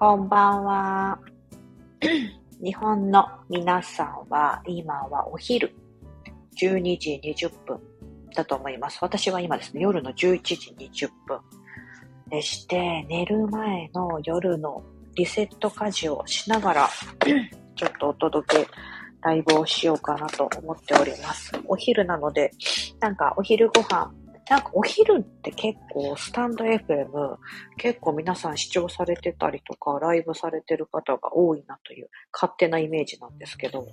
こんばんは。日本の皆さんは今はお昼12時20分だと思います。私は今ですね、夜の11時20分でして、寝る前の夜のリセット家事をしながら、ちょっとお届け、ライブをしようかなと思っております。お昼なので、なんかお昼ご飯なんかお昼って結構スタンド FM 結構皆さん視聴されてたりとかライブされてる方が多いなという勝手なイメージなんですけど、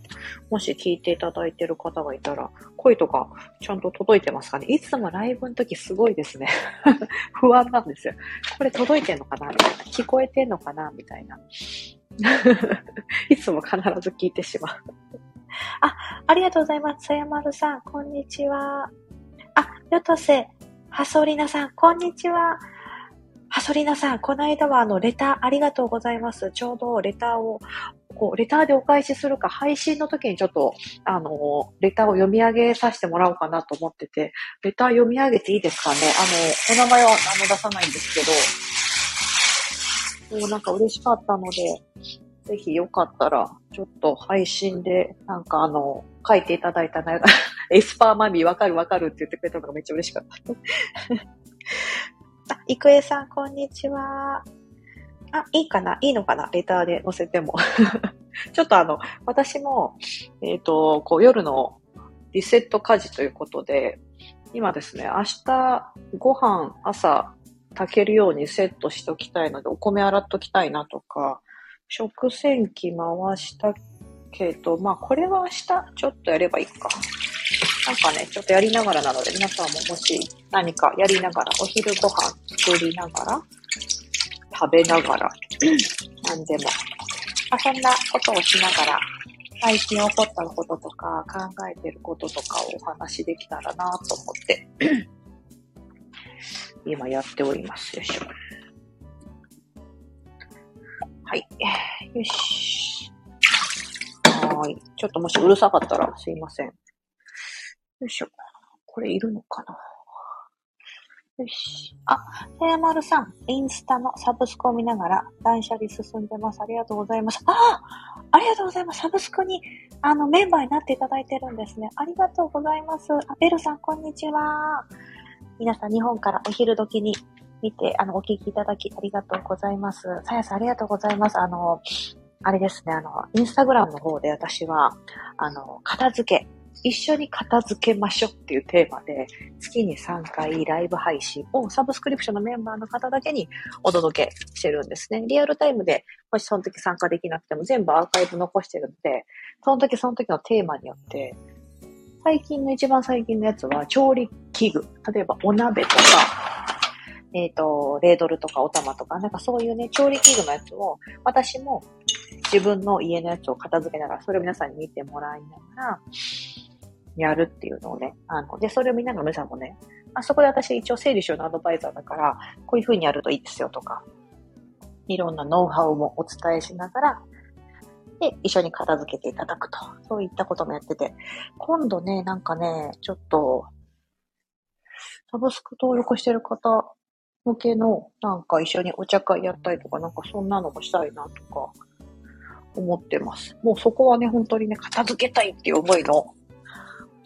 もし聞いていただいてる方がいたら声とかちゃんと届いてますかね？いつもライブの時すごいですね。不安なんですよ。これ届いてんのかなみたいな？聞こえてんのかな？みたいな。いつも必ず聞いてしまう。あ、ありがとうございます。さやまるさん、こんにちは。あ、よとせ、はそりなさん、こんにちは。はそりなさん、この間はあの、レターありがとうございます。ちょうどレターを、こう、レターでお返しするか、配信の時にちょっと、あの、レターを読み上げさせてもらおうかなと思ってて、レター読み上げていいですかね？あの、お名前はあの出さないんですけど、もうなんか嬉しかったので、ぜひよかったら、ちょっと配信で、なんかあの、書いていただいたな、エスパーマミーわかるわかるって言ってくれたのがめっちゃ嬉しかった。あ、いくえさん、こんにちは。あ、いいかな？いいのかな？レターで載せても。ちょっとあの、私も、えっ、ー、と、こう夜のリセット家事ということで、今ですね、明日ご飯朝炊けるようにセットしときたいので、お米洗っときたいなとか、食洗機回したけど、まあこれは明日ちょっとやればいいか。なんかね、ちょっとやりながらなので、皆さんももし何かやりながら、お昼ご飯作りながら、食べながら、何でも。まあ、そんなことをしながら、最近起こったこととか、考えてることとかをお話しできたらなと思って、今やっております。よいしょ。はい。よし。はい。ちょっともしうるさかったらすいません。よいしょ。これいるのかな？よし。あ、さやまるさん、インスタのサブスクを見ながら断捨離進んでます。ありがとうございます。あありがとうございます。サブスクに、あの、メンバーになっていただいてるんですね。ありがとうございます。あ、ベルさん、こんにちは。皆さん、日本からお昼時に見て、あの、お聞きいただきありがとうございます。さやさんありがとうございます。あの、あれですね、あの、インスタグラムの方で私は、あの、片付け、一緒に片付けましょうっていうテーマで、月に3回ライブ配信をサブスクリプションのメンバーの方だけにお届けしてるんですね。リアルタイムで、もしその時参加できなくても全部アーカイブ残してるので、その時その時のテーマによって、最近の一番最近のやつは調理器具。例えばお鍋とか、えっ、ー、と、レードルとかお玉とか、なんかそういうね、調理器具のやつを、私も自分の家のやつを片付けながら、それを皆さんに見てもらいながら、やるっていうのをね、あの、で、それを見ながら皆さんもね、あそこで私一応整理収納アドバイザーだから、こういう風にやるといいですよとか、いろんなノウハウもお伝えしながら、で、一緒に片付けていただくと。そういったこともやってて。今度ね、なんかね、ちょっと、サブスク登録してる方向けの、なんか一緒にお茶会やったりとか、なんかそんなのもしたいなとか、思ってます。もうそこはね、本当にね、片付けたいっていう思いの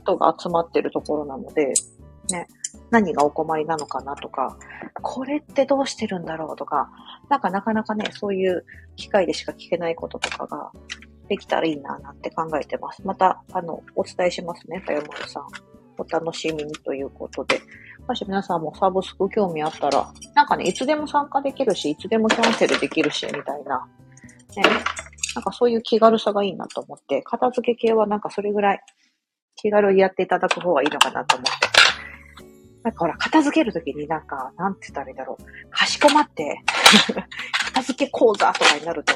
人が集まってるところなので、ね、何がお困りなのかなとか、これってどうしてるんだろうとか、なんかなかなかね、そういう機会でしか聞けないこととかができたらいいななんて考えてます。また、あの、お伝えしますね、さよまるさん。お楽しみにということで。もし皆さんもサブスク興味あったら、なんかね、いつでも参加できるし、いつでもキャンセルできるし、みたいな。ね。なんかそういう気軽さがいいなと思って、片付け系はなんかそれぐらい気軽にやっていただく方がいいのかなと思って。なんかほら、片付けるときになんか、なんて言ったらいいだろう。かしこまって 片付け講座とかになると、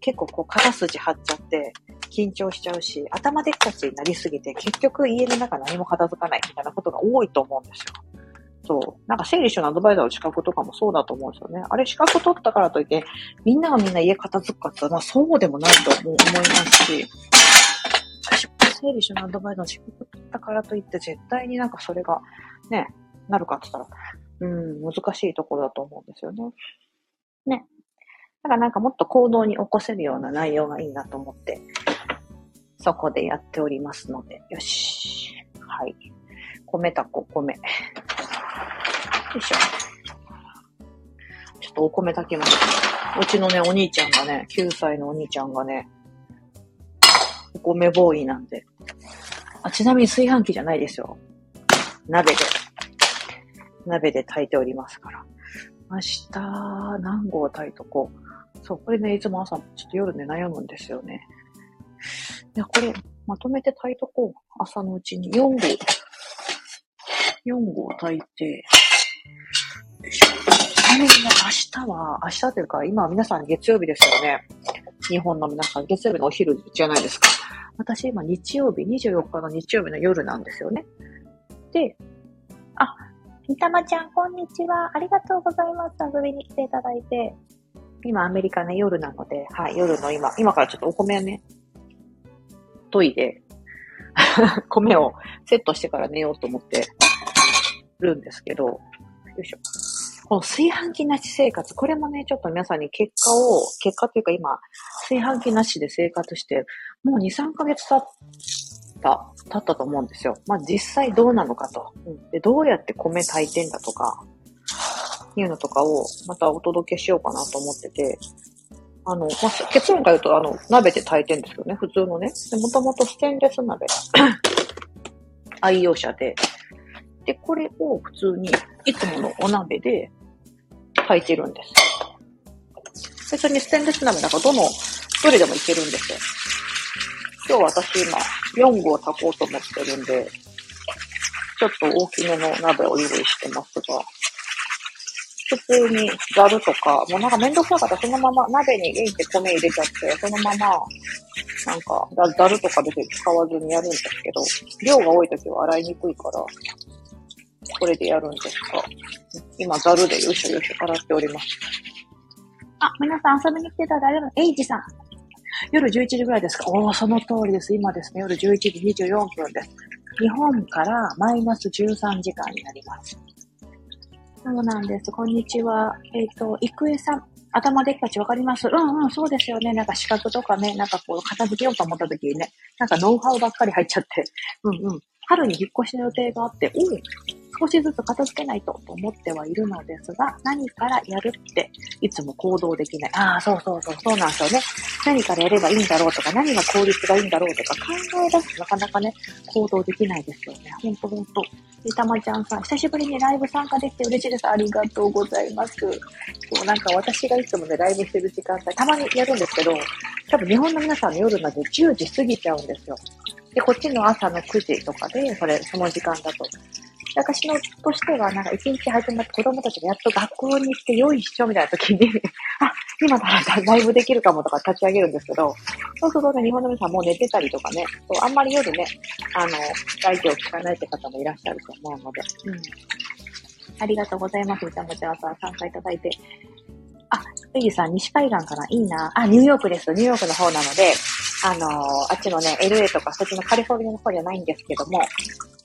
結構こう、肩筋張っちゃって、緊張しちゃうし、頭でっかちになりすぎて、結局家の中何も片付かないみたいなことが多いと思うんですよ。そう。なんか整理収納アドバイザーの資格とかもそうだと思うんですよね。あれ資格取ったからといって、みんながみんな家片付くかって言ったら、そうでもないと思いますし、整理収納アドバイザーの資格取ったからといって、絶対になんかそれが、ね、なるかって言ったら、うん、難しいところだと思うんですよね。ね。だからなんかもっと行動に起こせるような内容がいいなと思って、そこでやっておりますので、よし。はい。米たこ、米。よいしょ。ちょっとお米炊きます。うちのね、お兄ちゃんがね、9歳のお兄ちゃんがね、お米ボーイなんで。あ、ちなみに炊飯器じゃないですよ。鍋で。鍋で炊いておりますから。明日、何合炊いとこう。そう、これね、いつも朝、ちょっと夜ね、悩むんですよね。いや、これ、まとめて炊いとこう。朝のうちに4合。4合炊いて、ちなみにね、明日は、明日というか、今皆さん月曜日ですよね。日本の皆さん、月曜日のお昼じゃないですか。私今日曜日、24日の日曜日の夜なんですよね。で、あ、みたまちゃん、こんにちは。ありがとうございます。遊びに来ていただいて。今、アメリカね、夜なので、はい、夜の今、今からちょっとお米ね、研いで、米をセットしてから寝ようと思ってるんですけど、よいしょ。この炊飯器なし生活、これもね、ちょっと皆さんに結果を、結果というか今、炊飯器なしで生活して、もう2、3ヶ月経った、経ったと思うんですよ。まあ実際どうなのかと。で、どうやって米炊いてんだとか、いうのとかをまたお届けしようかなと思ってて、あの、まあ、結論から言うと、あの、鍋で炊いてんですよね、普通のね。もともとステンレス鍋愛用者で。で、これを普通に、いつものお鍋で炊いてるんです。別にステンレス鍋だか、どの、どれでもいけるんですよ。今日私今、4合炊こうと思ってるんで、ちょっと大きめの鍋を用意してますが、普通にざるとか、もうなんかめんどくさかったらそのまま鍋に入れて米入れちゃって、そのまま、なんかざるとか別に使わずにやるんですけど、量が多い時は洗いにくいから、これでやるんですが、今ざるでよしょよしょ洗っております。あ、皆さん遊びに来てただいのエイジさん。夜11時ぐらいですか？おー、その通りです。今ですね、夜11時24分です。日本からマイナス13時間になります。そうなんです。こんにちは。えっ、ー、と、いくえさん。頭でっかちわかります？うんうん、そうですよね。なんか資格とかね、なんかこう、片付けようと思った時にね、なんかノウハウばっかり入っちゃって、うんうん。春に引っ越しの予定があって、お少しずつ片付けないとと思ってはいるのですが、何からやるっていつも行動できない。ああ、そうそうそう、そうなんですよね。何からやればいいんだろうとか、何が効率がいいんだろうとか考え出すとなかなかね、行動できないですよね。ほんとほんと。いたまちゃんさん、久しぶりにライブ参加できて嬉しいです。ありがとうございます。そうなんか私がいつもね、ライブしてる時間帯、たまにやるんですけど、多分日本の皆さんの夜まで10時過ぎちゃうんですよ。で、こっちの朝の9時とかで、それ、その時間だと。私のとしては、なんか一日始まって子供たちがやっと学校に行ってよいしょみたいな時に あ、今ならライブできるかもとか立ち上げるんですけど、そうするとね、日本の皆さんもう寝てたりとかね、そうあんまり夜ね、あの、ラジオ聞かないって方もいらっしゃると思うので、うん。ありがとうございます。みたまちゃんさ参加いただいて。あ、エイジさん、西海岸かな？いいな。あ、ニューヨークです。ニューヨークの方なので、あのー、あっちのね、LA とかそっちのカリフォルニアの方じゃないんですけども、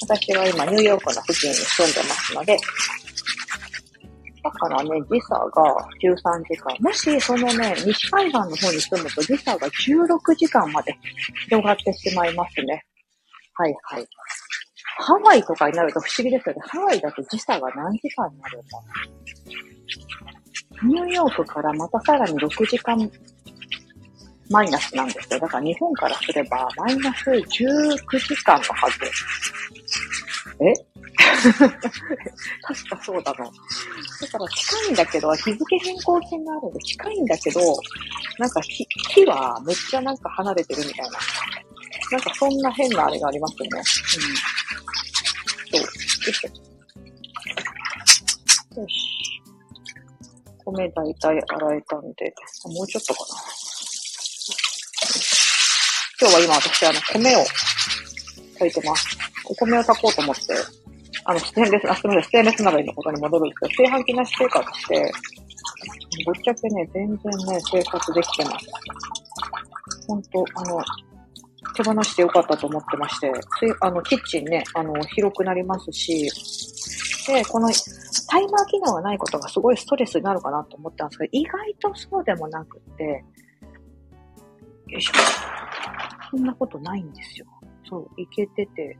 私は今ニューヨークの付近に住んでますので、だからね、時差が13時間。もし、そのね、西海岸の方に住むと時差が16時間まで広がってしまいますね。はいはい。ハワイとかになると不思議ですよね。ハワイだと時差が何時間になるんだニューヨークからまたさらに6時間マイナスなんですよ。だから日本からすればマイナス19時間のはず。え？確かそうだな。だから近いんだけど、日付変更線があるんで近いんだけど、なんか日日はめっちゃなんか離れてるみたいな。なんかそんな変なあれがありますよね。うん。そう。よし。よし。米大体洗えたんで、もうちょっとかな。今日は今私あの米を炊いてます。お米を炊こうと思って、あの、ステンレス、あ、すみません、ステンレス鍋のことに戻るんですけど、炊飯器なし生活して、ぶっちゃけね、全然ね、生活できてます。ほんと、あの、手放してよかったと思ってまして、あの、キッチンね、あの、広くなりますし、で、このタイマー機能がないことがすごいストレスになるかなと思ったんですけど、意外とそうでもなくて、よいしょ。そんなことないんですよ。そう、いけてて。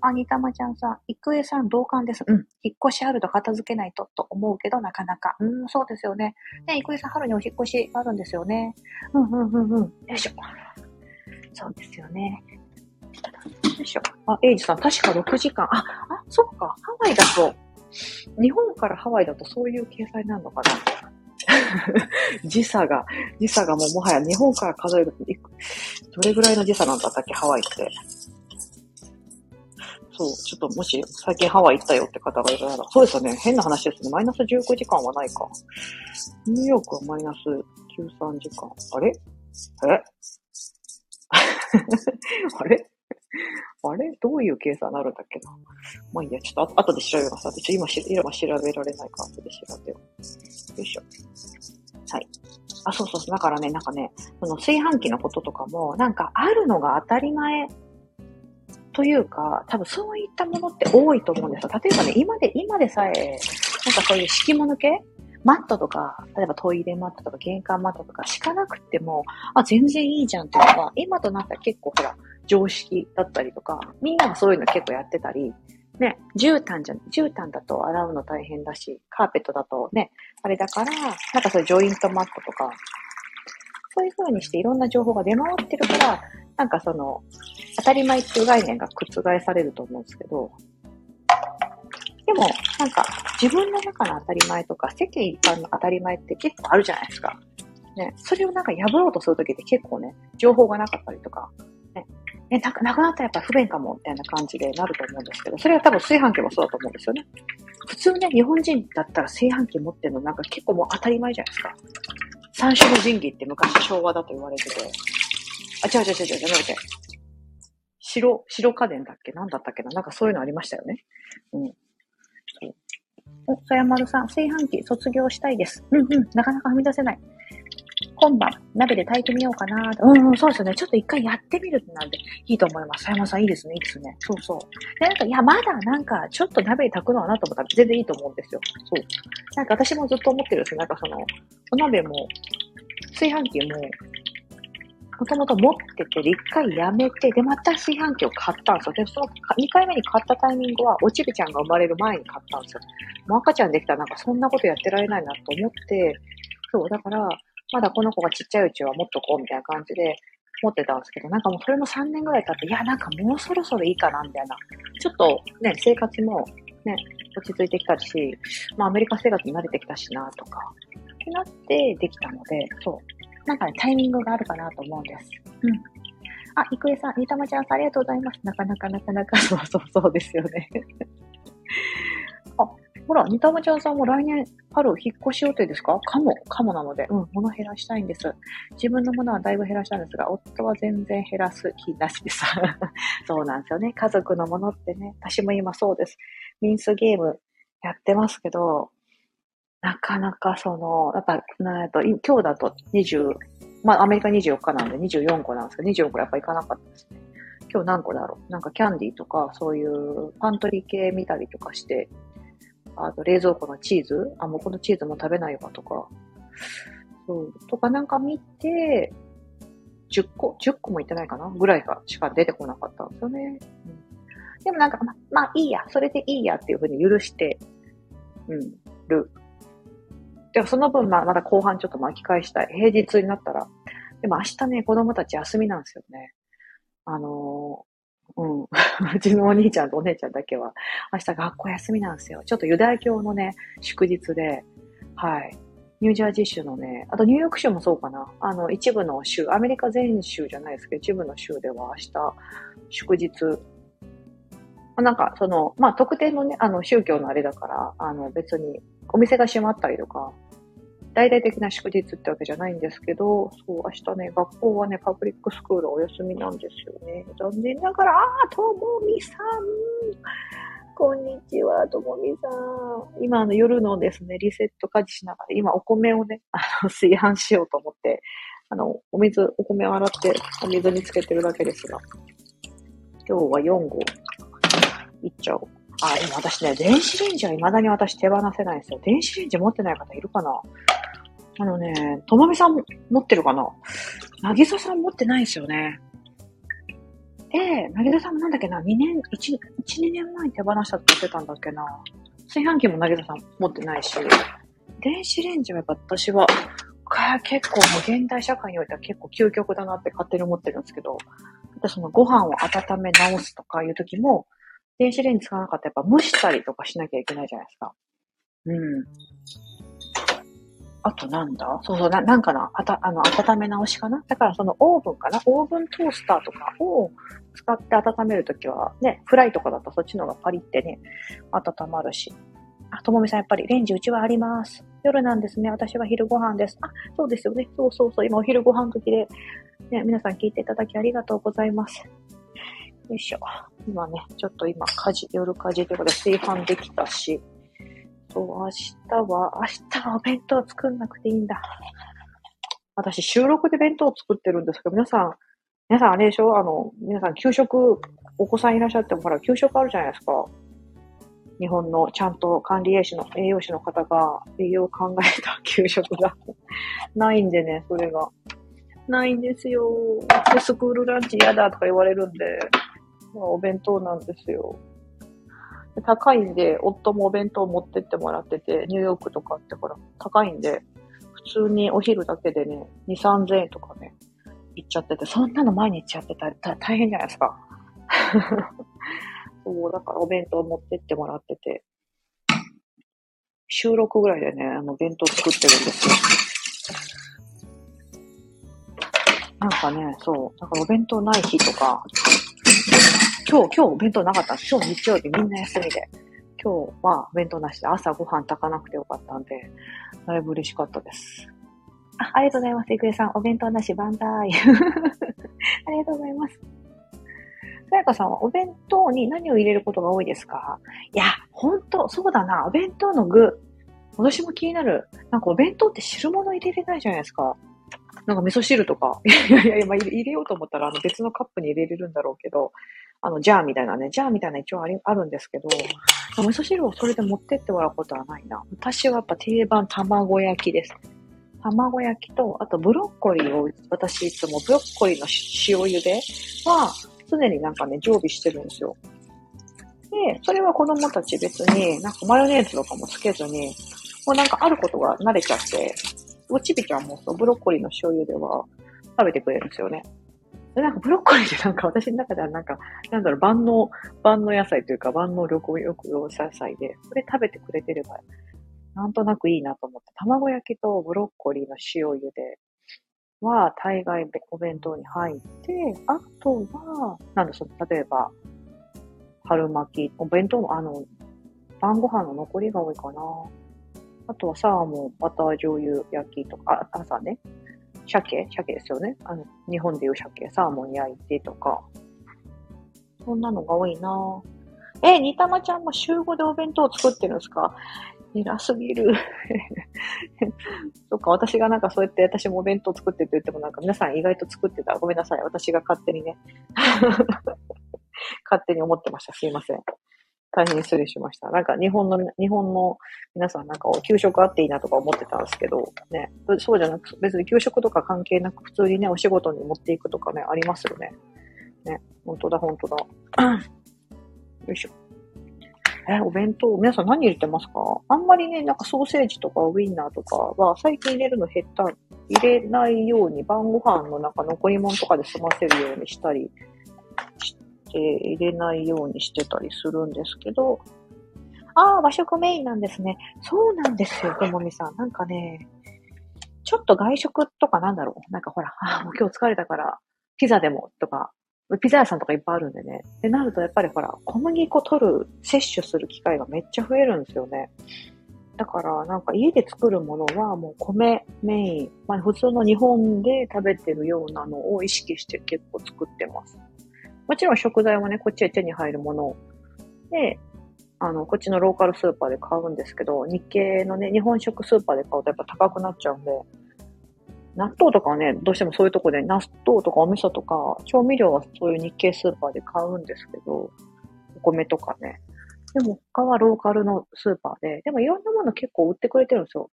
あ、にたまちゃんさん、郁恵さん同感です。うん。引っ越しあると片付けないと、と思うけど、なかなか。うん、そうですよね。ね、郁恵さん、春にお引っ越しあるんですよね。うん、うん、うん、うん。よいしょ。そうですよね。よいしょ。あ、エイジさん、確か6時間。あ、あ、そっか。ハワイだと、日本からハワイだとそういう計算になるのかな 時差が、時差がもうもはや日本から数えると、どれぐらいの時差なんだったっけ、ハワイって。そう、ちょっともし最近ハワイ行ったよって方がいるなら、そうですよね。変な話ですね。マイナス15時間はないか。ニューヨークはマイナス13時間。あれ？え？あれ？あれ？どういう計算になるんだっけな？まあいいや、ちょっと後で調べます。今し、今調べられないから後で調べよう。よいしょ。はい。あ、そうそうそう。だからね、なんかね、その炊飯器のこととかも、なんかあるのが当たり前というか、多分そういったものって多いと思うんですよ。例えばね、今で、今でさえ、なんかそういう敷物系？マットとか、例えばトイレマットとか玄関マットとか敷かなくても、あ、全然いいじゃんっていうのが、今となったら結構ほら、常識だったりとか、みんながそういうの結構やってたり、ね、絨毯じゃ、絨毯だと洗うの大変だし、カーペットだとね、あれだから、なんかそういうジョイントマットとか、そういう風にしていろんな情報が出回ってるから、なんかその、当たり前っていう概念が覆されると思うんですけど、でも、なんか、自分の中の当たり前とか、世間一般の当たり前って結構あるじゃないですか。ね、それをなんか破ろうとするときって結構ね、情報がなかったりとか、ね、え、なくなったらやっぱ不便かも、みたいな感じでなると思うんですけど、それは多分炊飯器もそうだと思うんですよね。普通ね、日本人だったら炊飯器持ってるのなんか結構もう当たり前じゃないですか。三種の神器って昔昭和だと言われてて。あ、違う違う違う違う、なくて。白、白家電だっけなんだったっけななんかそういうのありましたよね。うん。お、さやまるさん、炊飯器卒業したいです。うんうん、なかなか踏み出せない。今晩、鍋で炊いてみようかなうんうん、そうですよね。ちょっと一回やってみるなんでいいと思います。さやまさんいいですね、いいですね。そうそう。で、なんか、いや、まだなんか、ちょっと鍋で炊くのはなと思ったら全然いいと思うんですよ。そう。なんか私もずっと思ってるんですよ。なんかその、お鍋も、炊飯器も、もともと持ってて、一回やめて、で、また炊飯器を買ったんですよ。で、その2回目に買ったタイミングは、おちびちゃんが生まれる前に買ったんですよ。もう赤ちゃんできたらなんかそんなことやってられないなと思って、そう、だから、まだこの子がちっちゃいうちは持っとこうみたいな感じで持ってたんですけど、なんかもうそれも3年ぐらい経って、いや、なんかもうそろそろいいかな、みたいな。ちょっとね、生活もね、落ち着いてきたし、まあアメリカ生活に慣れてきたしな、とか、ってなってできたので、そう。なんかね、タイミングがあるかなと思うんです。うん。あ、いくえさん、にたまちゃんさんありがとうございます。なかなかなかなか、そうそうそうですよね。あ、ほら、ニタムちゃんさんも来年春引っ越し予定ですか？かも、かもなので、うん、物減らしたいんです。自分のものはだいぶ減らしたんですが、夫は全然減らす気なしです。そうなんですよね。家族のものってね、私も今そうです。ミンスゲームやってますけど、なかなかその、やっぱ、なと今日だと20、まあアメリカ24日なんで24個なんですけど、24個やっぱいかなかったですね。今日何個だろう？なんかキャンディーとか、そういうパントリー系見たりとかして、あと冷蔵庫のチーズ？あ、もうこのチーズも食べないわとか、そう、とかなんか見て、10個、10個もいってないかな？ぐらいかしか出てこなかったんですよね。うん、でもなんか、ま、まあいいや、それでいいやっていうふうに許して、うん、る。でもその分、まあまだ後半ちょっと巻き返したい。平日になったら。でも明日ね、子供たち休みなんですよね。あのうん。うちのお兄ちゃんとお姉ちゃんだけは、明日学校休みなんですよ。ちょっとユダヤ教のね、祝日で、はい。ニュージャージー州のね、あとニューヨーク州もそうかな。あの、一部の州、アメリカ全州じゃないですけど、一部の州では明日、祝日。なんか、その、まあ、特定のね、あの、宗教のあれだから、あの、別に、お店が閉まったりとか、大々的な祝日ってわけじゃないんですけど、そう、明日ね、学校はね、パブリックスクールお休みなんですよね。残念ながら、あともみさんこんにちは、ともみさん。今、あの、夜のですね、リセット家事しながら、今、お米をね、あの、炊飯しようと思って、あの、お水、お米を洗って、お水につけてるだけですが、今日は4合、いっちゃおう。あ、でも私ね、電子レンジは未だに私手放せないんですよ。電子レンジ持ってない方いるかな？あのね、ともみさん持ってるかな？なぎささん持ってないんですよね。で、なぎささんもなんだっけな、2年、1、1、2年前に手放したって言ってたんだっけな。炊飯器もなぎささん持ってないし、電子レンジはやっぱ私は、結構もう現代社会においては結構究極だなって勝手に思ってるんですけど、そのご飯を温め直すとかいう時も、電子レンジ使わなかったらやっぱ蒸したりとかしなきゃいけないじゃないですか。うん。あとなんだ？そうそう、な、なんかな？あた、あの、温め直しかな？だからそのオーブンかな？オーブントースターとかを使って温めるときは、ね、フライとかだとそっちの方がパリってね、温まるし。あ、ともみさんやっぱりレンジうちはあります。夜なんですね。私は昼ご飯です。あ、そうですよね。そうそうそう。今お昼ご飯時で、ね、皆さん聞いていただきありがとうございます。よいしょ。今ね、ちょっと今、家事、夜家事ということで炊飯できたし、そう、明日は、明日はお弁当作んなくていいんだ。私、収録で弁当作ってるんですけど、皆さん、皆さんあれでしょ？あの、皆さん給食、お子さんいらっしゃっても、ほら、給食あるじゃないですか。日本のちゃんと管理栄士の、栄養士の方が栄養を考えた給食が ないんでね、それが。ないんですよ。スクールランチ嫌だとか言われるんで、お弁当なんですよ。高いんで、夫もお弁当持ってってもらってて、ニューヨークとかってほら、高いんで、普通にお昼だけでね、2、3000円とかね、行っちゃってて、そんなの毎日やってたら大変じゃないですか。そう、だからお弁当持ってってもらってて、収録ぐらいでね、あの、弁当作ってるんですよ。なんかね、そう、だからお弁当ない日とか、今日、今日お弁当なかったんです。今日日曜日みんな休みで。今日はお弁当なしで朝ご飯炊かなくてよかったんで、だいぶ嬉しかったです。あ、ありがとうございます。いくえさん、お弁当なし万歳。ありがとうございます。さやかさんはお弁当に何を入れることが多いですか？いや、ほんと、そうだな。お弁当の具。私も気になる。なんかお弁当って汁物入れれないじゃないですか。なんか味噌汁とか。いやいやいや、まあ、入れようと思ったらあの別のカップに入れれるんだろうけど、あの、ジャーみたいなね、ジャーみたいな一応ありあるんですけど、味噌汁をそれで持ってってもらうことはないな。私はやっぱ定番卵焼きです。卵焼きと、あとブロッコリーを、私いつもブロッコリーの塩茹では、常になんかね、常備してるんですよ。で、それは子供たち別に、なんかマヨネーズとかもつけずに、もうなんかあることが慣れちゃって、おちびちゃんもブロッコリーの塩茹では食べてくれるんですよね。で、なんかブロッコリーってなんか私の中ではなんか、なんだろう、万能、万能野菜というか万能緑黄野菜で、それ食べてくれてれば、なんとなくいいなと思って、卵焼きとブロッコリーの塩茹では大概お弁当に入って、あとは、なんだその、例えば、春巻き、お弁当の、あの、晩ご飯の残りが多いかな。あとはサーモン、バター醤油焼きとか、朝ね、鮭鮭ですよね。あの、日本でいう鮭、サーモン焼いてとか。そんなのが多いなえ、煮玉ちゃんも週5でお弁当を作ってるんですか？偉すぎる。そっか、私がなんかそうやって私もお弁当作ってって言ってもなんか皆さん意外と作ってた。ごめんなさい。私が勝手にね。勝手に思ってました。すいません。大変失礼しました。なんか日本の、日本の皆さんなんか給食あっていいなとか思ってたんですけど、ね。そうじゃなく、別に給食とか関係なく普通にね、お仕事に持っていくとかね、ありますよね。ね。本当だ、本当だ。よいしょ。え、お弁当、皆さん何入れてますか？あんまりね、なんかソーセージとかウインナーとかは最近入れるの減った、入れないように晩ご飯の中残り物とかで済ませるようにしたりして入れないようにしてたりするんですけど、ああ、和食メインなんですね。そうなんですよ、ともみさん。なんかね、ちょっと外食とかなんだろう。なんかほら、ああ、もう今日疲れたから、ピザでもとかピザ屋さんとかいっぱいあるんでね。ってなると、やっぱりほら、小麦粉取る、摂取する機会がめっちゃ増えるんですよね。だから、なんか家で作るものはもう米メイン、まあ普通の日本で食べてるようなのを意識して結構作ってます。もちろん食材はね、こっちへ手に入るもので、あの、こっちのローカルスーパーで買うんですけど、日系のね、日本食スーパーで買うとやっぱ高くなっちゃうんで、納豆とかはね、どうしてもそういうとこで、納豆とかお味噌とか、調味料はそういう日系スーパーで買うんですけど、お米とかね。でも他はローカルのスーパーで、でもいろんなもの結構売ってくれてるんですよ。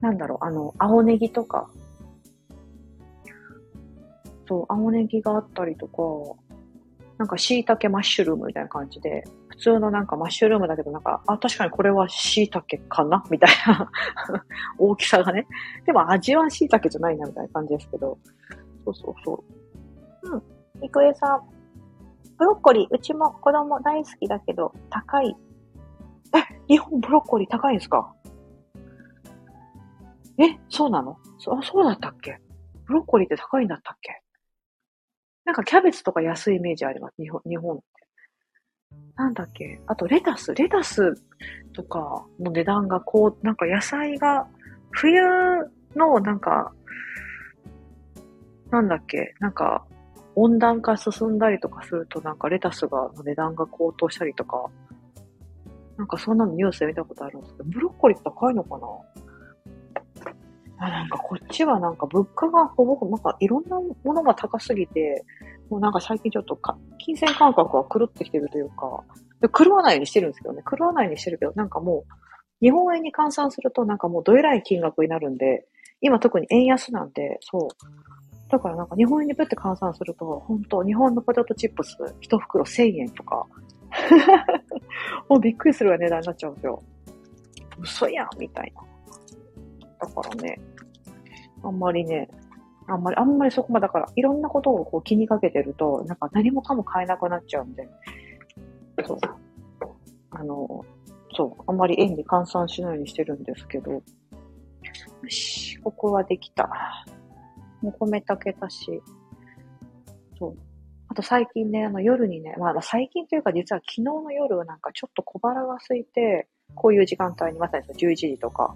なんだろう、あの、青ネギとか。そう、青ネギがあったりとか、なんか椎茸マッシュルームみたいな感じで、普通のなんかマッシュルームだけどなんか、あ、確かにこれは椎茸かな？みたいな 大きさがね。でも味は椎茸じゃないなみたいな感じですけど。そうそうそう。うん。いくえさん。ブロッコリー、うちも子供大好きだけど、高い。え、日本ブロッコリー高いんですか？え、そうなの？そ、そうだったっけ？ブロッコリーって高いんだったっけ？なんかキャベツとか安いイメージあります。日本、日本って。なんだっけあとレタス。レタスとかの値段がこう、なんか野菜が、冬のなんか、なんだっけなんか、温暖化進んだりとかすると、なんかレタスが、の値段が高騰したりとか、なんかそんなのニュースで見たことあるんですけど、ブロッコリーって高いのかなあなんかこっちはなんか物価がほぼほぼ、なんかいろんなものが高すぎて、もうなんか最近ちょっとか金銭感覚は狂ってきてるというか、狂わないようにしてるんですけどね、狂わないようにしてるけど、なんかもう、日本円に換算するとなんかもうどえらい金額になるんで、今特に円安なんで、そう。だからなんか日本円にぶって換算すると、本当日本のポテトチップス一袋1000円とか、もうびっくりするような値段になっちゃうんですよ。嘘やんみたいな。だからね、あんまりね、あんまり、あんまりそこまで、だから、いろんなことをこう気にかけてると、なんか何もかも買えなくなっちゃうんで、そう。あの、そう、あんまり円に換算しないようにしてるんですけど、よし、ここはできた。もう米炊けたし、そう。あと最近ね、あの夜にね、まあ最近というか実は昨日の夜なんかちょっと小腹が空いて、こういう時間帯にまさに11時とか、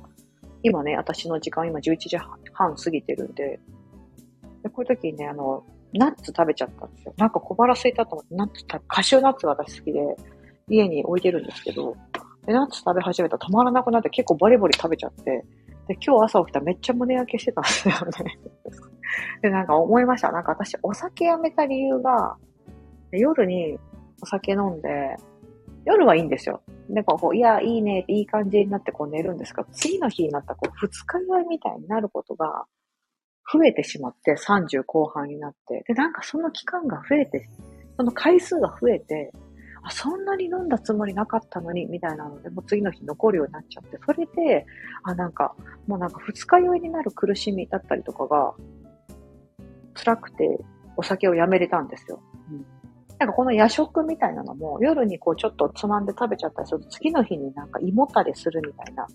今ね、私の時間、今11時半過ぎてるんで、でこういう時にね、あの、ナッツ食べちゃったんですよ。なんか小腹空いたと思って、ナッツ食べ、カシューナッツが私好きで、家に置いてるんですけど、でナッツ食べ始めたら止まらなくなって結構バリバリ食べちゃって、で、今日朝起きたらめっちゃ胸焼けしてたんですよね。で、なんか思いました。なんか私、お酒やめた理由が、夜にお酒飲んで、夜はいいんですよ。で、こう、いや、いいね、いい感じになってこう寝るんですが、次の日になったらこう、二日酔いみたいになることが増えてしまって、30後半になって。で、なんかその期間が増えて、その回数が増えて、あ、そんなに飲んだつもりなかったのに、みたいなので、もう次の日残るようになっちゃって、それで、あ、なんか、もうなんか二日酔いになる苦しみだったりとかが、辛くて、お酒をやめれたんですよ。うんなんかこの夜食みたいなのも、夜にこうちょっとつまんで食べちゃったりすると、次の日になんか胃もたれするみたいな、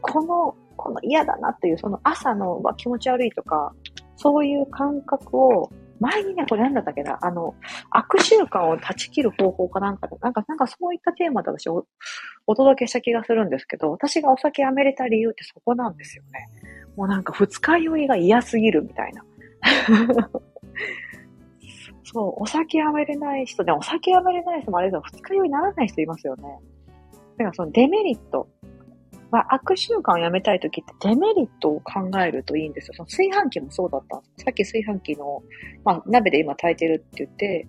この、この嫌だなっていう、その朝の気持ち悪いとか、そういう感覚を、前にね、これなんだったっけな、あの、悪習慣を断ち切る方法かなんかで、なんか、なんかそういったテーマで私おお届けした気がするんですけど、私がお酒やめれた理由ってそこなんですよね。もうなんか二日酔いが嫌すぎるみたいな。そう、お酒やめれない人、でお酒やめれない人もあれだ、二日酔いにならない人いますよね。だからそのデメリット。まあ、悪習慣をやめたいときってデメリットを考えるといいんですよ。その炊飯器もそうだったんです。さっき炊飯器の、まあ、鍋で今炊いてるって言って、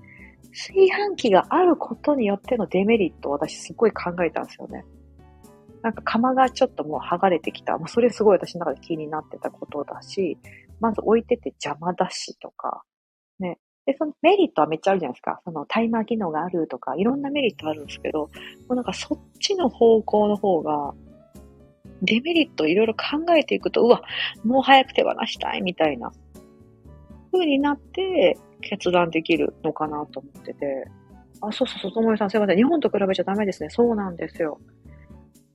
炊飯器があることによってのデメリットを私すごい考えたんですよね。なんか釜がちょっともう剥がれてきた。もうそれすごい私の中で気になってたことだし、まず置いてて邪魔だしとか、ね。で、そのメリットはめっちゃあるじゃないですか。そのタイマー機能があるとか、いろんなメリットあるんですけど、もうなんかそっちの方向の方が、デメリットをいろいろ考えていくと、うわ、もう早く手放したいみたいな風になって決断できるのかなと思ってて。あ、そうそうそう、ともみさんすいません。日本と比べちゃダメですね。そうなんですよ。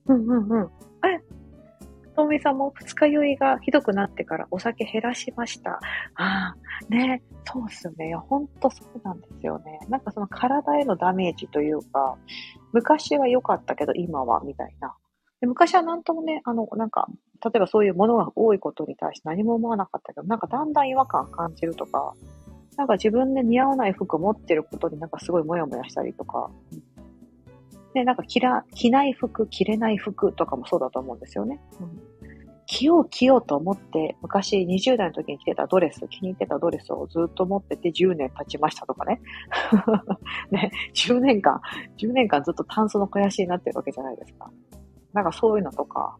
うんうんうん。え、さんも二日酔いがひどくなってからお酒減らしました。ああ、ね、そうっすね。いや、ほんとそうなんですよね。なんかその体へのダメージというか、昔は良かったけど今は、みたいな。で昔はなんともね、あの、なんか、例えばそういうものが多いことに対して何も思わなかったけど、なんかだんだん違和感感じるとか、なんか自分で似合わない服持ってることになんかすごいモヤモヤしたりとか、で、なんか着ら、着ない服、着れない服とかもそうだと思うんですよね。うん、着よう着ようと思って、昔20代の時に着てたドレス、気に入ってたドレスをずっと持ってて10年経ちましたとかね。ね、10年間、10年間ずっとタンスの肥やしになってるわけじゃないですか。なんかそういうのとか、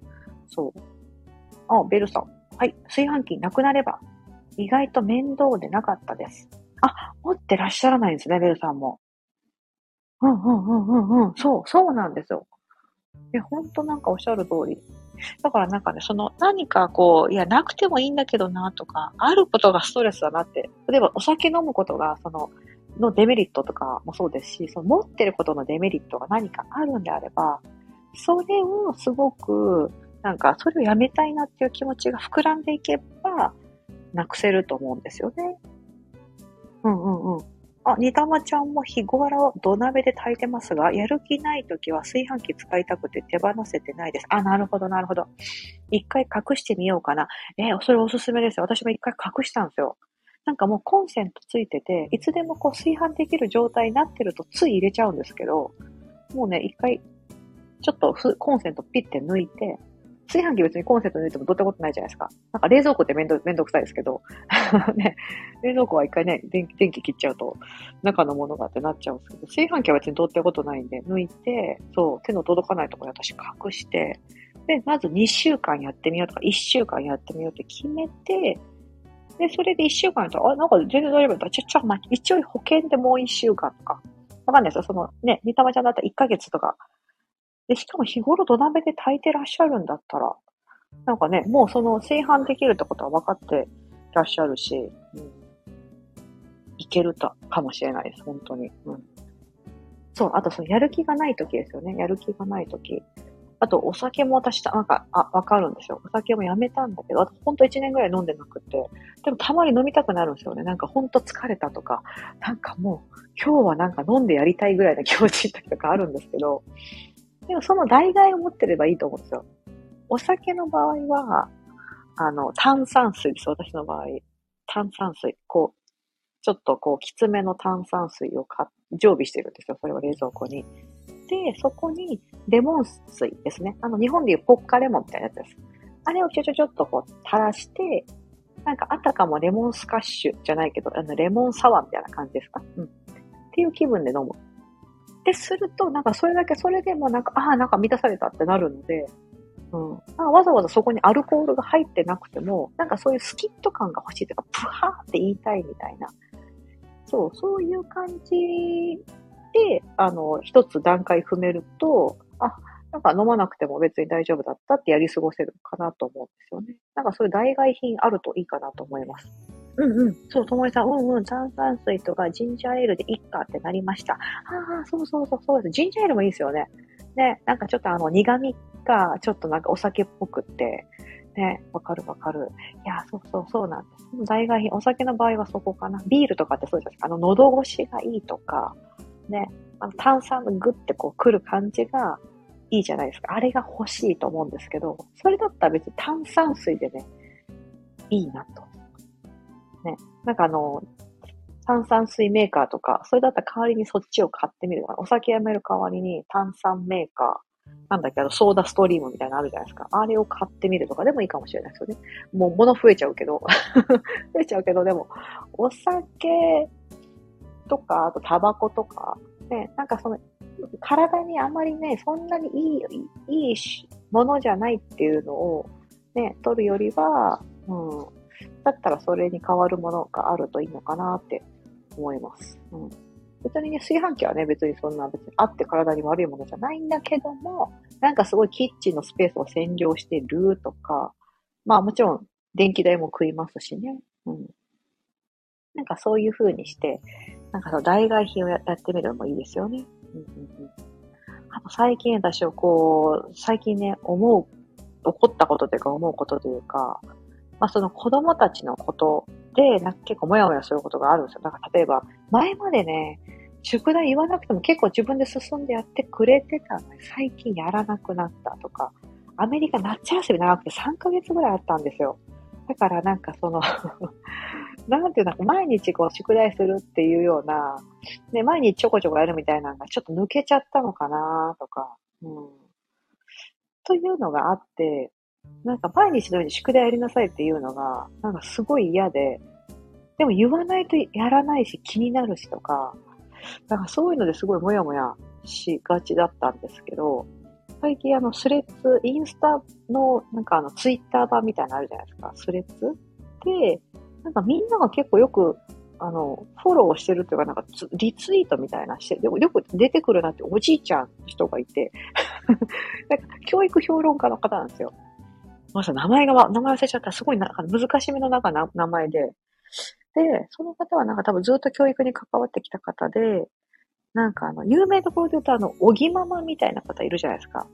そう。あ、ベルさん。はい、炊飯器なくなれば、意外と面倒でなかったです。あ、持ってらっしゃらないんですね、ベルさんも。うんうんうんうんうん。そう、そうなんですよ。え、ほんとなんかおっしゃる通り。だからなんかね、その何かこう、いや、なくてもいいんだけどなとか、あることがストレスだなって。例えばお酒飲むことが、その、のデメリットとかもそうですし、その持ってることのデメリットが何かあるんであれば、それをすごく、なんか、それをやめたいなっていう気持ちが膨らんでいけば、なくせると思うんですよね。うんうんうん。あ、煮玉ちゃんも日頃土鍋で炊いてますが、やる気ない時は炊飯器使いたくて手放せてないです。あ、なるほど、なるほど。一回隠してみようかな。えー、それおすすめですよ。私も一回隠したんですよ。なんかもうコンセントついてて、いつでもこう炊飯できる状態になってるとつい入れちゃうんですけど、もうね、一回、ちょっとコンセントピッて抜いて、炊飯器別にコンセント抜いてもどうってことないじゃないですか。なんか冷蔵庫ってめんど、めんどくさいですけど、ね、冷蔵庫は一回ね、電気、電気切っちゃうと、中のものがってなっちゃうんですけど、炊飯器は別にどうってことないんで、抜いて、そう、手の届かないところに私隠して、で、まず2週間やってみようとか、1週間やってみようって決めて、で、それで1週間やったら、あ、なんか全然大丈夫だ。ちょ、ちょ、まあ一応保険でもう1週間とか。わかんないですよ。そのね、煮玉ちゃんだったら1ヶ月とかで、しかも日頃土鍋で炊いてらっしゃるんだったら、なんかね、もうその炊飯できるってことは分かってらっしゃるし、うん、いけるたかもしれないです、本当に。うん、そう、あとそのやる気がない時ですよね。やる気がない時。あと、お酒も私、なんか、あ、わかるんですよ。お酒もやめたんだけど、あと、ほんと1年ぐらい飲んでなくて、でもたまに飲みたくなるんですよね。なんか、ほんと疲れたとか、なんかもう、今日はなんか飲んでやりたいぐらいな気持ちいい時とかあるんですけど、でもその代替を持ってればいいと思うんですよ。お酒の場合は、あの、炭酸水です、私の場合。炭酸水。こう、ちょっとこう、きつめの炭酸水をか常備してるんですよ。それを冷蔵庫に。で、そこにレモン水ですね。あの、日本でいうポッカレモンみたいなやつです。あれをちょちょちょっとこう、垂らして、なんかあたかもレモンスカッシュじゃないけど、あの、レモンサワーみたいな感じですか？うん。っていう気分で飲む。で、すると、なんかそれだけ、それでもなんか、ああ、なんか満たされたってなるので、うん。わざわざそこにアルコールが入ってなくても、なんかそういうスキット感が欲しいというか、プハーって言いたいみたいな。そう、そういう感じで、あの、一つ段階踏めると、あ、なんか飲まなくても別に大丈夫だったってやり過ごせるかなと思うんですよね。なんかそういう代替品あるといいかなと思います。うんうん。そう、ともえさん、うんうん、炭酸水とかジンジャーエールでいっかってなりました。ああ、そうそうそう、そうです。ジンジャーエールもいいですよね。ね、なんかちょっとあの苦味がちょっとなんかお酒っぽくって、ね、わかるわかる。いや、そうそうそうなんです。代替品、お酒の場合はそこかな。ビールとかってそうですあの、喉越しがいいとか、ね、あの炭酸のグッてこう来る感じがいいじゃないですか。あれが欲しいと思うんですけど、それだったら別に炭酸水でね、いいなと。ね。なんかあの、炭酸水メーカーとか、それだったら代わりにそっちを買ってみるお酒やめる代わりに炭酸メーカー、なんだっけ、あの、ソーダストリームみたいなのあるじゃないですか。あれを買ってみるとかでもいいかもしれないですよね。もう物増えちゃうけど。増えちゃうけど、でも、お酒とか、あとタバコとか、ね、なんかその、体にあまりね、そんなにいい、いいものじゃないっていうのを、ね、取るよりは、うん、だったらそれに代わるものがあるといいのかなって思います。うん、別にね、炊飯器はね、別にそんな別にあって体に悪いものじゃないんだけども、なんかすごいキッチンのスペースを占領してるとか、まあもちろん電気代も食いますしね。うん。なんかそういう風にして、なんかその代替品をやってみるのもいいですよね。うんうんうん、あと最近私はこう、最近ね、思う、怒ったことというか思うことというか、まあ、その子供たちのことで、なんか結構もやもやすることがあるんですよ。なんか例えば、前までね、宿題言わなくても結構自分で進んでやってくれてたのに、最近やらなくなったとか、アメリカ夏休み長くて3ヶ月ぐらいあったんですよ。だからなんかその なんていうの、毎日こう宿題するっていうような、ね、毎日ちょこちょこやるみたいなのがちょっと抜けちゃったのかなとか、うん。というのがあって、なんか毎日のように宿題やりなさいっていうのが、なんかすごい嫌で、でも言わないとやらないし気になるしとか、なんかそういうのですごいモヤモヤしがちだったんですけど、最近あのスレッズ、インスタのなんかあのツイッター版みたいなのあるじゃないですか。スレッズで、なんかみんなが結構よくあの、フォローしてるっていうか、なんかリツイートみたいなして、でもよく出てくるなっておじいちゃんの人がいて、なんか教育評論家の方なんですよ。まさ名前が、名前忘れちゃった。すごいな難しめの中な名前で。で、その方はなんか多分ずっと教育に関わってきた方で、なんかあの、有名どころで言うとあの、おぎママみたいな方いるじゃないですか。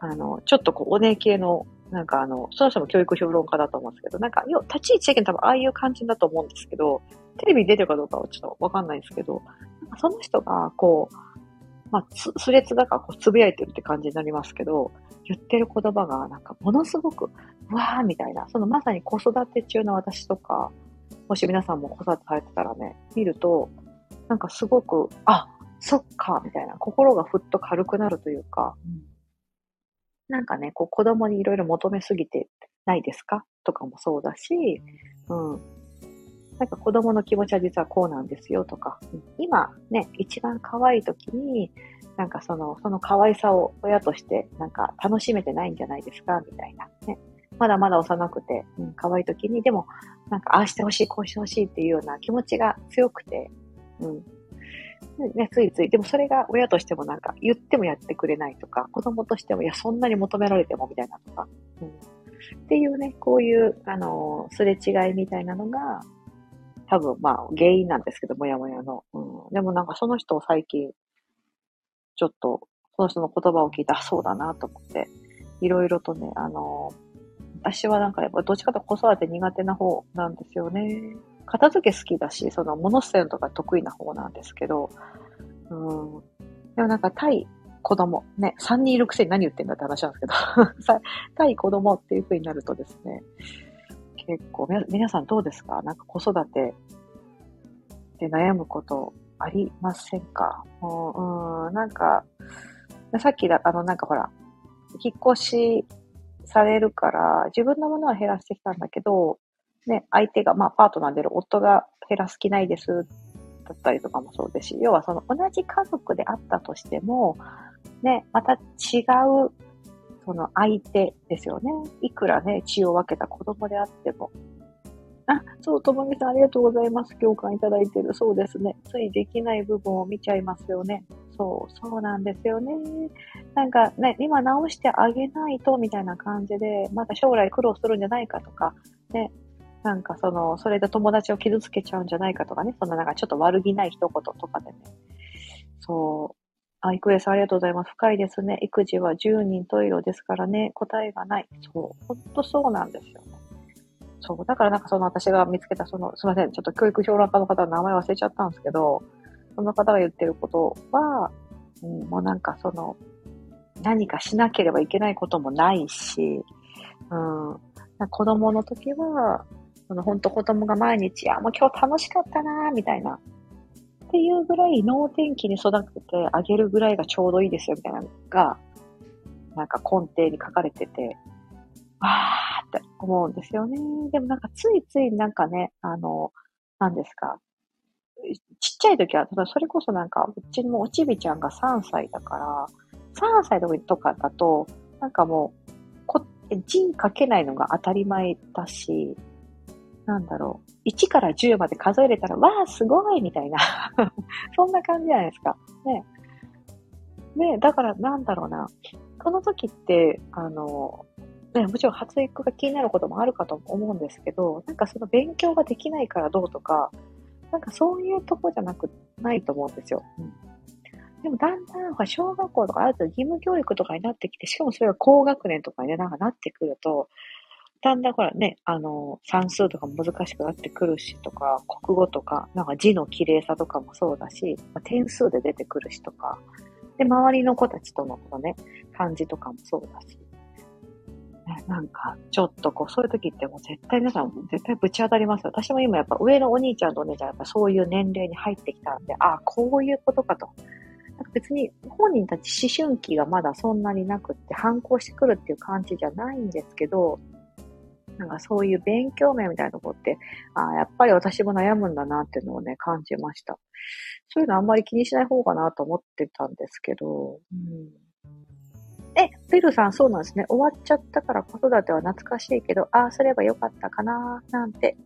あの、ちょっとこう、お姉系の、なんかあの、その人も教育評論家だと思うんですけど、なんか、要、立ち位置的に多分ああいう感じだと思うんですけど、テレビに出てるかどうかはちょっとわかんないんですけど、なんかその人が、こう、まあ、つ、スレッズだからこう、つぶやいてるって感じになりますけど、言ってる言葉が、なんか、ものすごく、うわーみたいな、そのまさに子育て中の私とか、もし皆さんも子育てされてたらね、見ると、なんかすごく、あ、そっか、みたいな、心がふっと軽くなるというか、うん、なんかね、こう子供にいろいろ求めすぎてないですか？とかもそうだし、うん。なんか子供の気持ちは実はこうなんですよとか、今ね、一番可愛い時に、なんかその、その可愛さを親としてなんか楽しめてないんじゃないですか？みたいなね。まだまだ幼くて、うん、可愛い時に、でも、なんかああしてほしい、こうしてほしいっていうような気持ちが強くて、うん。ね、ついつい、でもそれが親としてもなんか言ってもやってくれないとか、子供としてもいや、そんなに求められてもみたいなとか、うん。っていうね、こういう、あの、すれ違いみたいなのが、多分まあ原因なんですけど、もやもやの。うん、でもなんかその人を最近、ちょっと、その人の言葉を聞いて、あ、そうだなと思って、いろいろとね、あの、私はなんかやっぱどっちかと子育て苦手な方なんですよね。片付け好きだし、その物捨てるとか得意な方なんですけど、うん。でもなんか対子供、ね、3人いるくせに何言ってんだって話なんですけど、対子供っていう風になるとですね、結構、皆さんどうですか？なんか子育てで悩むことありませんか？もう、うん、なんか、さっきだ、あの、なんかほら、引っ越しされるから、自分のものは減らしてきたんだけど、ね、相手が、まあ、パートナーでる夫が減らす気ないです、だったりとかもそうですし、要はその同じ家族であったとしても、ね、また違う、その相手ですよね。いくらね、血を分けた子供であっても。あ、そう、ともみさんありがとうございます。共感いただいてる。そうですね。ついできない部分を見ちゃいますよね。そう、そうなんですよね。なんかね、今直してあげないと、みたいな感じで、また将来苦労するんじゃないかとか、ね、なんかその、それで友達を傷つけちゃうんじゃないかとかね、そんななんかちょっと悪気ない一言とかでね。そう。あ、育英さんありがとうございます。深いですね。育児は十人十色ですからね。答えがない。そう。ほんとそうなんですよ。そう。だからなんかその私が見つけたその、すいません。ちょっと教育評論家の方の名前忘れちゃったんですけど、その方が言ってることは、うん、もうなんかその、何かしなければいけないこともないし、うん、子供の時は、その本当子供が毎日、あ、もう今日楽しかったなみたいな。っていうぐらい能天気に育ててあげるぐらいがちょうどいいですよ、みたいなのが、なんか根底に書かれてて、わーって思うんですよね。でもなんかついついなんかね、あの、何ですか。ちっちゃい時は、ただそれこそなんか、うちもおちびちゃんが3歳だから、3歳とかだと、なんかもう、こ、字書けないのが当たり前だし、なんだろう、1から10まで数えれたら、わあ、すごいみたいな そんな感じじゃないですか。ね。ね、だからなんだろうな。この時って、あの、ね、もちろん発育が気になることもあるかと思うんですけど、なんかその勉強ができないからどうとか、なんかそういうとこじゃなく、ないと思うんですよ。うん、でもだんだん、小学校とかあると義務教育とかになってきて、しかもそれが高学年とかに、ね、なんかなってくると、だんだんほらね、あの、算数とかも難しくなってくるしとか、国語とか、なんか字の綺麗さとかもそうだし、まあ、点数で出てくるしとか、で、周りの子たちとのこのね、感じとかもそうだし、ね、なんか、ちょっとこう、そういう時ってもう絶対皆さん、絶対ぶち当たりますよ。私も今やっぱ上のお兄ちゃんとお姉ちゃんやっぱそういう年齢に入ってきたんで、ああ、こういうことかと。なんか別に本人たち思春期がまだそんなになくって反抗してくるっていう感じじゃないんですけど、なんかそういう勉強面みたいなとこって、ああ、やっぱり私も悩むんだなっていうのをね、感じました。そういうのあんまり気にしない方かなと思ってたんですけど、うん。え、ベルさんそうなんですね。終わっちゃったから子育ては懐かしいけど、ああすればよかったかななんて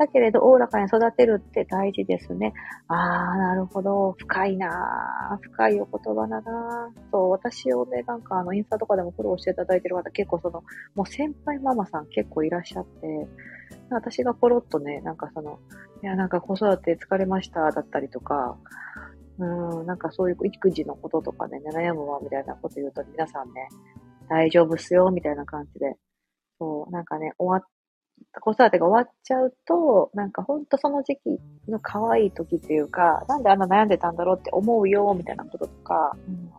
だけれど、おおらかに育てるって大事ですね。ああ、なるほど。深いな深いお言葉だなそう、私をね、なんかあの、インスタとかでもフォローしていただいてる方、結構その、もう先輩ママさん結構いらっしゃって、私がポロッとね、なんかその、いや、なんか子育て疲れましただったりとか、うん、なんかそういう育児のこととかね、悩むわ、みたいなこと言うと皆さんね、大丈夫っすよ、みたいな感じで、そう、なんかね、終わっ子育てが終わっちゃうと、なんかほんとその時期の可愛い時っていうか、なんであんな悩んでたんだろうって思うよ、みたいなこととか、うん、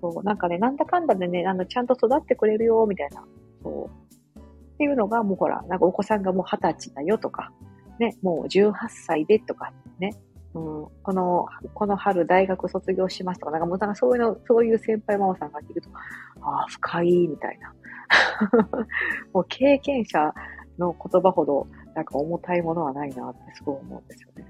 そう、なんかね、なんだかんだでね、あの、ちゃんと育ってくれるよ、みたいな、そう。っていうのが、もうほら、なんかお子さんがもう二十歳だよとか、ね、もう18歳でとか、ね、うん、この、この春大学卒業しますとか、なんかもうなんかそういうの、そういう先輩ママさんが聞くと、ああ、深い、みたいな。もう経験者の言葉ほど、なんか重たいものはないなってすごい思うんですよね。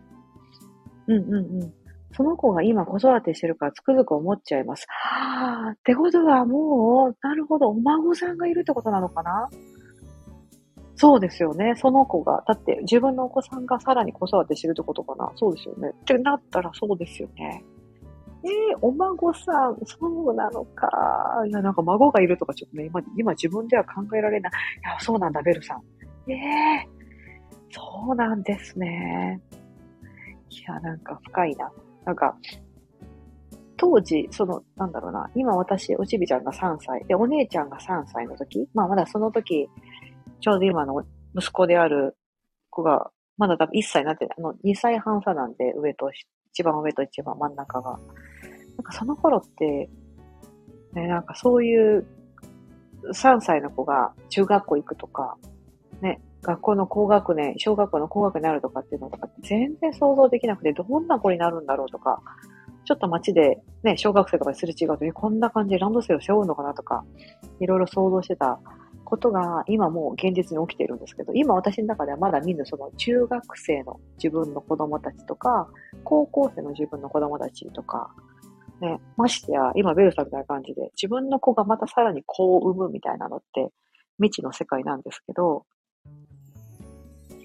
うんうんうん。その子が今子育てしてるからつくづく思っちゃいます。はあ、ってことはもう、なるほど、お孫さんがいるってことなのかな？そうですよね。その子が。だって自分のお子さんがさらに子育てしてるってことかな？そうですよね。ってなったらそうですよね。えー、お孫さん、そうなのか。いや、なんか孫がいるとかちょっとね、今、今自分では考えられない。いや、そうなんだ、ベルさん。ええー、そうなんですね。いや、なんか深いな。なんか、当時、その、なんだろうな、今私、おちびちゃんが3歳、で、お姉ちゃんが3歳の時、まあまだその時、ちょうど今の息子である子が、まだ多分1歳になって、あの、2歳半差なんで、上と、一番上と一番真ん中が。なんかその頃って、ね、なんかそういう3歳の子が中学校行くとか、ね、学校の高学年、小学校の高学年になるとかっていうのとか全然想像できなくて、どんな子になるんだろうとか、ちょっと街でね、小学生とかにすれ違うと、え、こんな感じでランドセルを背負うのかなとか、いろいろ想像してたことが今もう現実に起きているんですけど、今私の中ではまだみんなその中学生の自分の子供たちとか、高校生の自分の子供たちとか、ね、ましてや、今ベルさんみたいな感じで、自分の子がまたさらに子を産むみたいなのって、未知の世界なんですけど、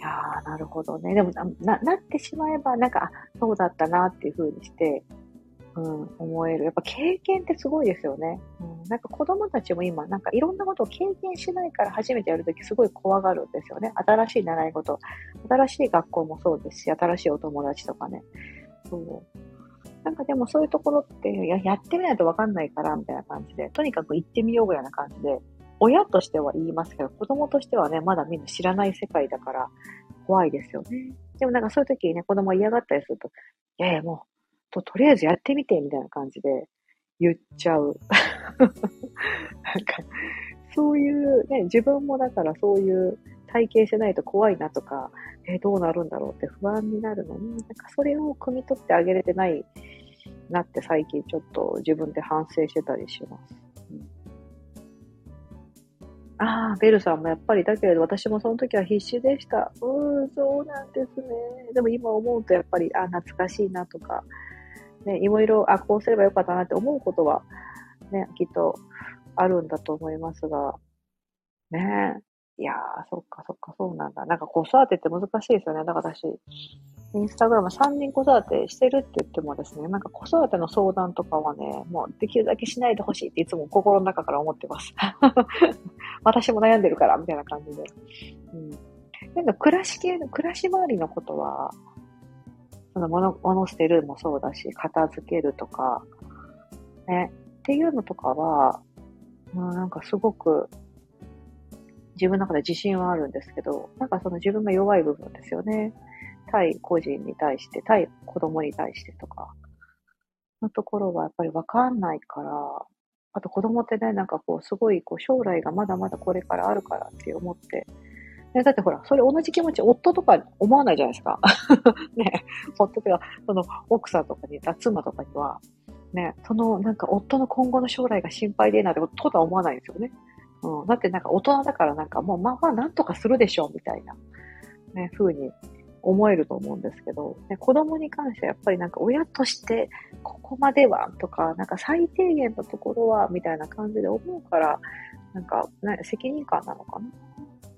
やー、なるほどね。でもな、なってしまえば、なんか、そうだったなっていう風にして、うん、思える。やっぱ経験ってすごいですよね。うん、なんか子供たちも今、なんかいろんなことを経験しないから初めてやるときすごい怖がるんですよね。新しい習い事。新しい学校もそうですし、新しいお友達とかね。そう。なんかでもそういうところってや、やってみないとわかんないから、みたいな感じで、とにかく行ってみようぐらいな感じで、親としては言いますけど、子供としてはね、まだみんな知らない世界だから怖いですよね。でもなんかそういう時にね、子供が嫌がったりすると、いやいやもう、と、とりあえずやってみて、みたいな感じで言っちゃう。なんか、そういうね、自分もだからそういう体験してないと怖いなとか、えー、どうなるんだろうって不安になるのに、なんかそれを汲み取ってあげれてないなって最近ちょっと自分で反省してたりします。ああ、ベルさんもやっぱりだけれど、私もその時は必死でした。うん、そうなんですね。でも今思うとやっぱり、あ懐かしいなとか、ね、いろいろ、あ、こうすればよかったなって思うことは、ね、きっとあるんだと思いますが、ねいやー、そっかそっか、そうなんだ。なんか子育てって難しいですよね。だから私、インスタグラム3人子育てしてるって言ってもですね、なんか子育ての相談とかはね、もうできるだけしないでほしいっていつも心の中から思ってます。私も悩んでるから、みたいな感じで。うん。なんか暮らし系の、暮らし周りのことは、その物、物捨てるもそうだし、片付けるとか、ね、っていうのとかは、まあなんかすごく自分の中で自信はあるんですけど、なんかその自分が弱い部分ですよね。対個人に対して、対子供に対してとか、のところはやっぱりわかんないから、あと子供ってね、なんかこう、すごいこう将来がまだまだこれからあるからって思って、ね、だってほら、それ同じ気持ち、夫とか思わないじゃないですか。ね、夫とか、その奥さんとかに、妻とかには、ね、そのなんか夫の今後の将来が心配でなってこととは思わないですよね。うん。だってなんか大人だからなんかもうまあまあなんとかするでしょうみたいな、ね、風に思えると思うんですけど、ね、子供に関してはやっぱりなんか親としてここまではとか、なんか最低限のところはみたいな感じで思うから、なんか、ね、責任感なのかな？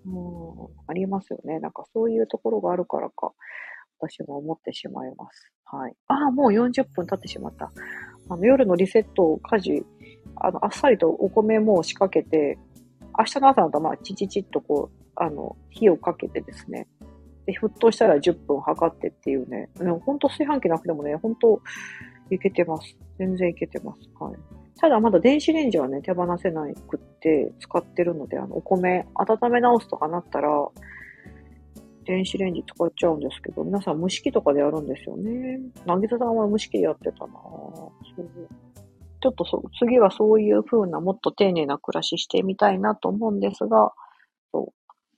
うん、ありますよね。なんかそういうところがあるからか、私も思ってしまいます。はい。ああ、もう40分経ってしまった。あの、夜のリセット家事、あの、あっさりとお米も仕掛けて、明日の朝のとまあ、チチチッとこう、あの、火をかけてですね。で、沸騰したら10分測ってっていうね。ほんと炊飯器なくてもね、ほんといけてます。全然いけてます。はい。ただまだ電子レンジはね、手放せなくって使ってるので、あの、お米温め直すとかなったら、電子レンジ使っちゃうんですけど、皆さん蒸し器とかでやるんですよね。なぎささんは蒸し器でやってたなそうちょっとそ次はそういう風なもっと丁寧な暮らししてみたいなと思うんですが、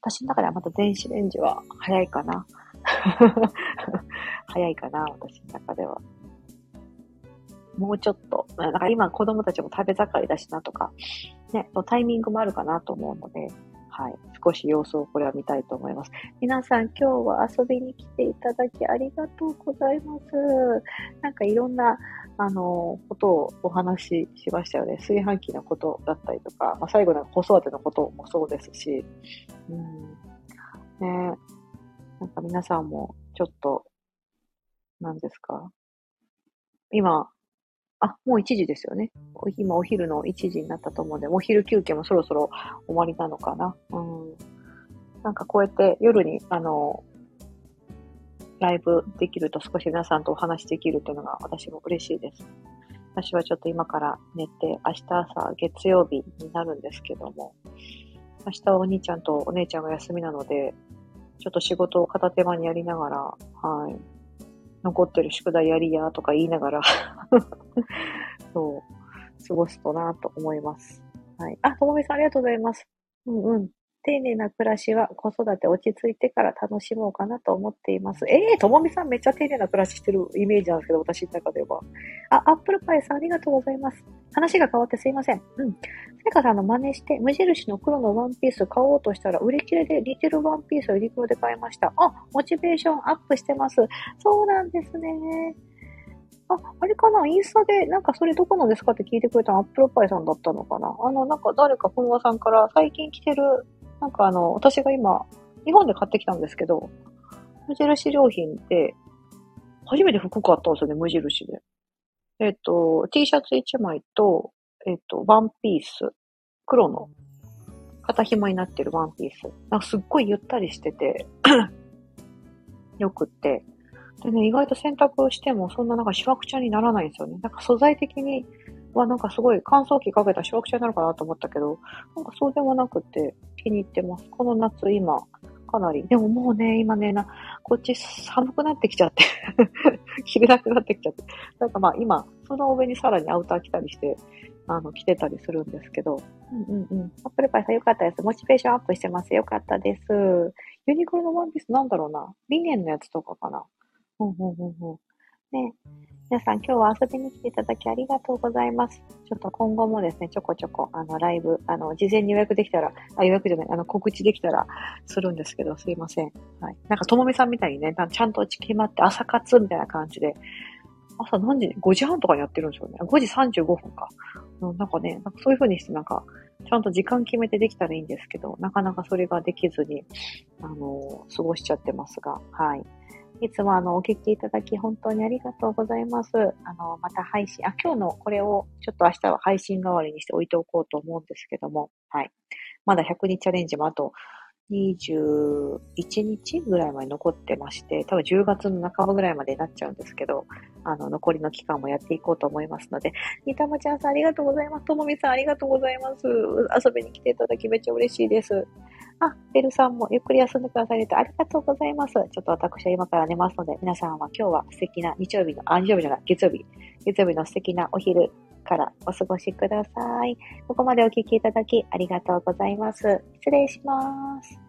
私の中ではまた電子レンジは早いかな。早いかな、私の中では。もうちょっと、なんか今子供たちも食べ盛りだしなとか、ね、タイミングもあるかなと思うので、はい。少し様子をこれは見たいと思います。皆さん今日は遊びに来ていただきありがとうございます。なんかいろんな、あの、ことをお話ししましたよね。炊飯器のことだったりとか、まあ、最後の子育てのこともそうですし、うん。ねなんか皆さんもちょっと、何ですか今、あ、もう1時ですよね。今お昼の1時になったと思うんで、お昼休憩もそろそろ終わりなのかな。うん。なんかこうやって夜に、あの、ライブできると少し皆さんとお話できるというのが私も嬉しいです。私はちょっと今から寝て、明日朝月曜日になるんですけども、明日はお兄ちゃんとお姉ちゃんが休みなので、ちょっと仕事を片手間にやりながら、はい、残ってる宿題やりやとか言いながら そう、過ごすとなと思います。はい。あ、ともみさんありがとうございます。うんうん。丁寧な暮らしは子育て落ち着いてから楽しもうかなと思っています。ええー、ともみさんめっちゃ丁寧な暮らししてるイメージなんですけど、私の中では。あ、アップルパイさんありがとうございます。話が変わってすいません。うん。せいかさんの真似して、無印の黒のワンピース買おうとしたら、売り切れでリテルワンピースをユニクロで買いました。あ、モチベーションアップしてます。そうなんですね。あ、あれかな？インスタで、なんかそれどこのですか？って聞いてくれたの？アップルパイさんだったのかな？あの、なんか誰か本間さんから最近着てるなんかあの、私が今、日本で買ってきたんですけど、無印良品って、初めて服買ったんですよね、無印で。えっ、と、T シャツ1枚と、えっ、と、ワンピース、黒の、肩紐になってるワンピース。なんかすっごいゆったりしてて よくって。でね、意外と洗濯してもそんななんかしわくちゃにならないんですよね。なんか素材的にはなんかすごい乾燥機かけたらしわくちゃになるかなと思ったけど、なんかそうでもなくて気に入ってます。この夏今、かなり。でももうね、今ね、な、こっち寒くなってきちゃって 着れなくなってきちゃって。なんかまあ今、その上にさらにアウター着たりして、あの、着てたりするんですけど。うんうんうん。アップルパイさんよかったです。モチベーションアップしてます。よかったです。ユニクロのワンピースなんだろうな。リネンのやつとかかな。うんうんうんうん。ね。皆さん今日は遊びに来ていただきありがとうございます。ちょっと今後もですね、ちょこちょこ、あの、ライブ、あの、事前に予約できたら、あ、予約じゃない、あの、告知できたらするんですけど、すいません。はい。なんか、ともみさんみたいにね、ちゃんと決まって朝活みたいな感じで、朝何時 ?5 時半とかにやってるんですよね。5時35分か。うん、なんかね、なんかそういう風にしてなんか、ちゃんと時間決めてできたらいいんですけど、なかなかそれができずに、あの過ごしちゃってますが、はい。いつもあの、お聞きいただき本当にありがとうございます。あの、また配信、あ、今日のこれをちょっと明日は配信代わりにして置いておこうと思うんですけども、はい。まだ100日チャレンジもあと21日ぐらいまで残ってまして、多分10月の半ばぐらいまでになっちゃうんですけど、あの、残りの期間もやっていこうと思いますので、にたまちゃんさんありがとうございます。ともみさんありがとうございます。遊びに来ていただきめっちゃ嬉しいです。あ、ベルさんもゆっくり休んでくださいとありがとうございます。ちょっと私は今から寝ますので、皆さんは今日は素敵な日曜日の、あ、日曜日じゃない、月曜日、月曜日の素敵なお昼からお過ごしください。ここまでお聞きいただきありがとうございます。失礼します。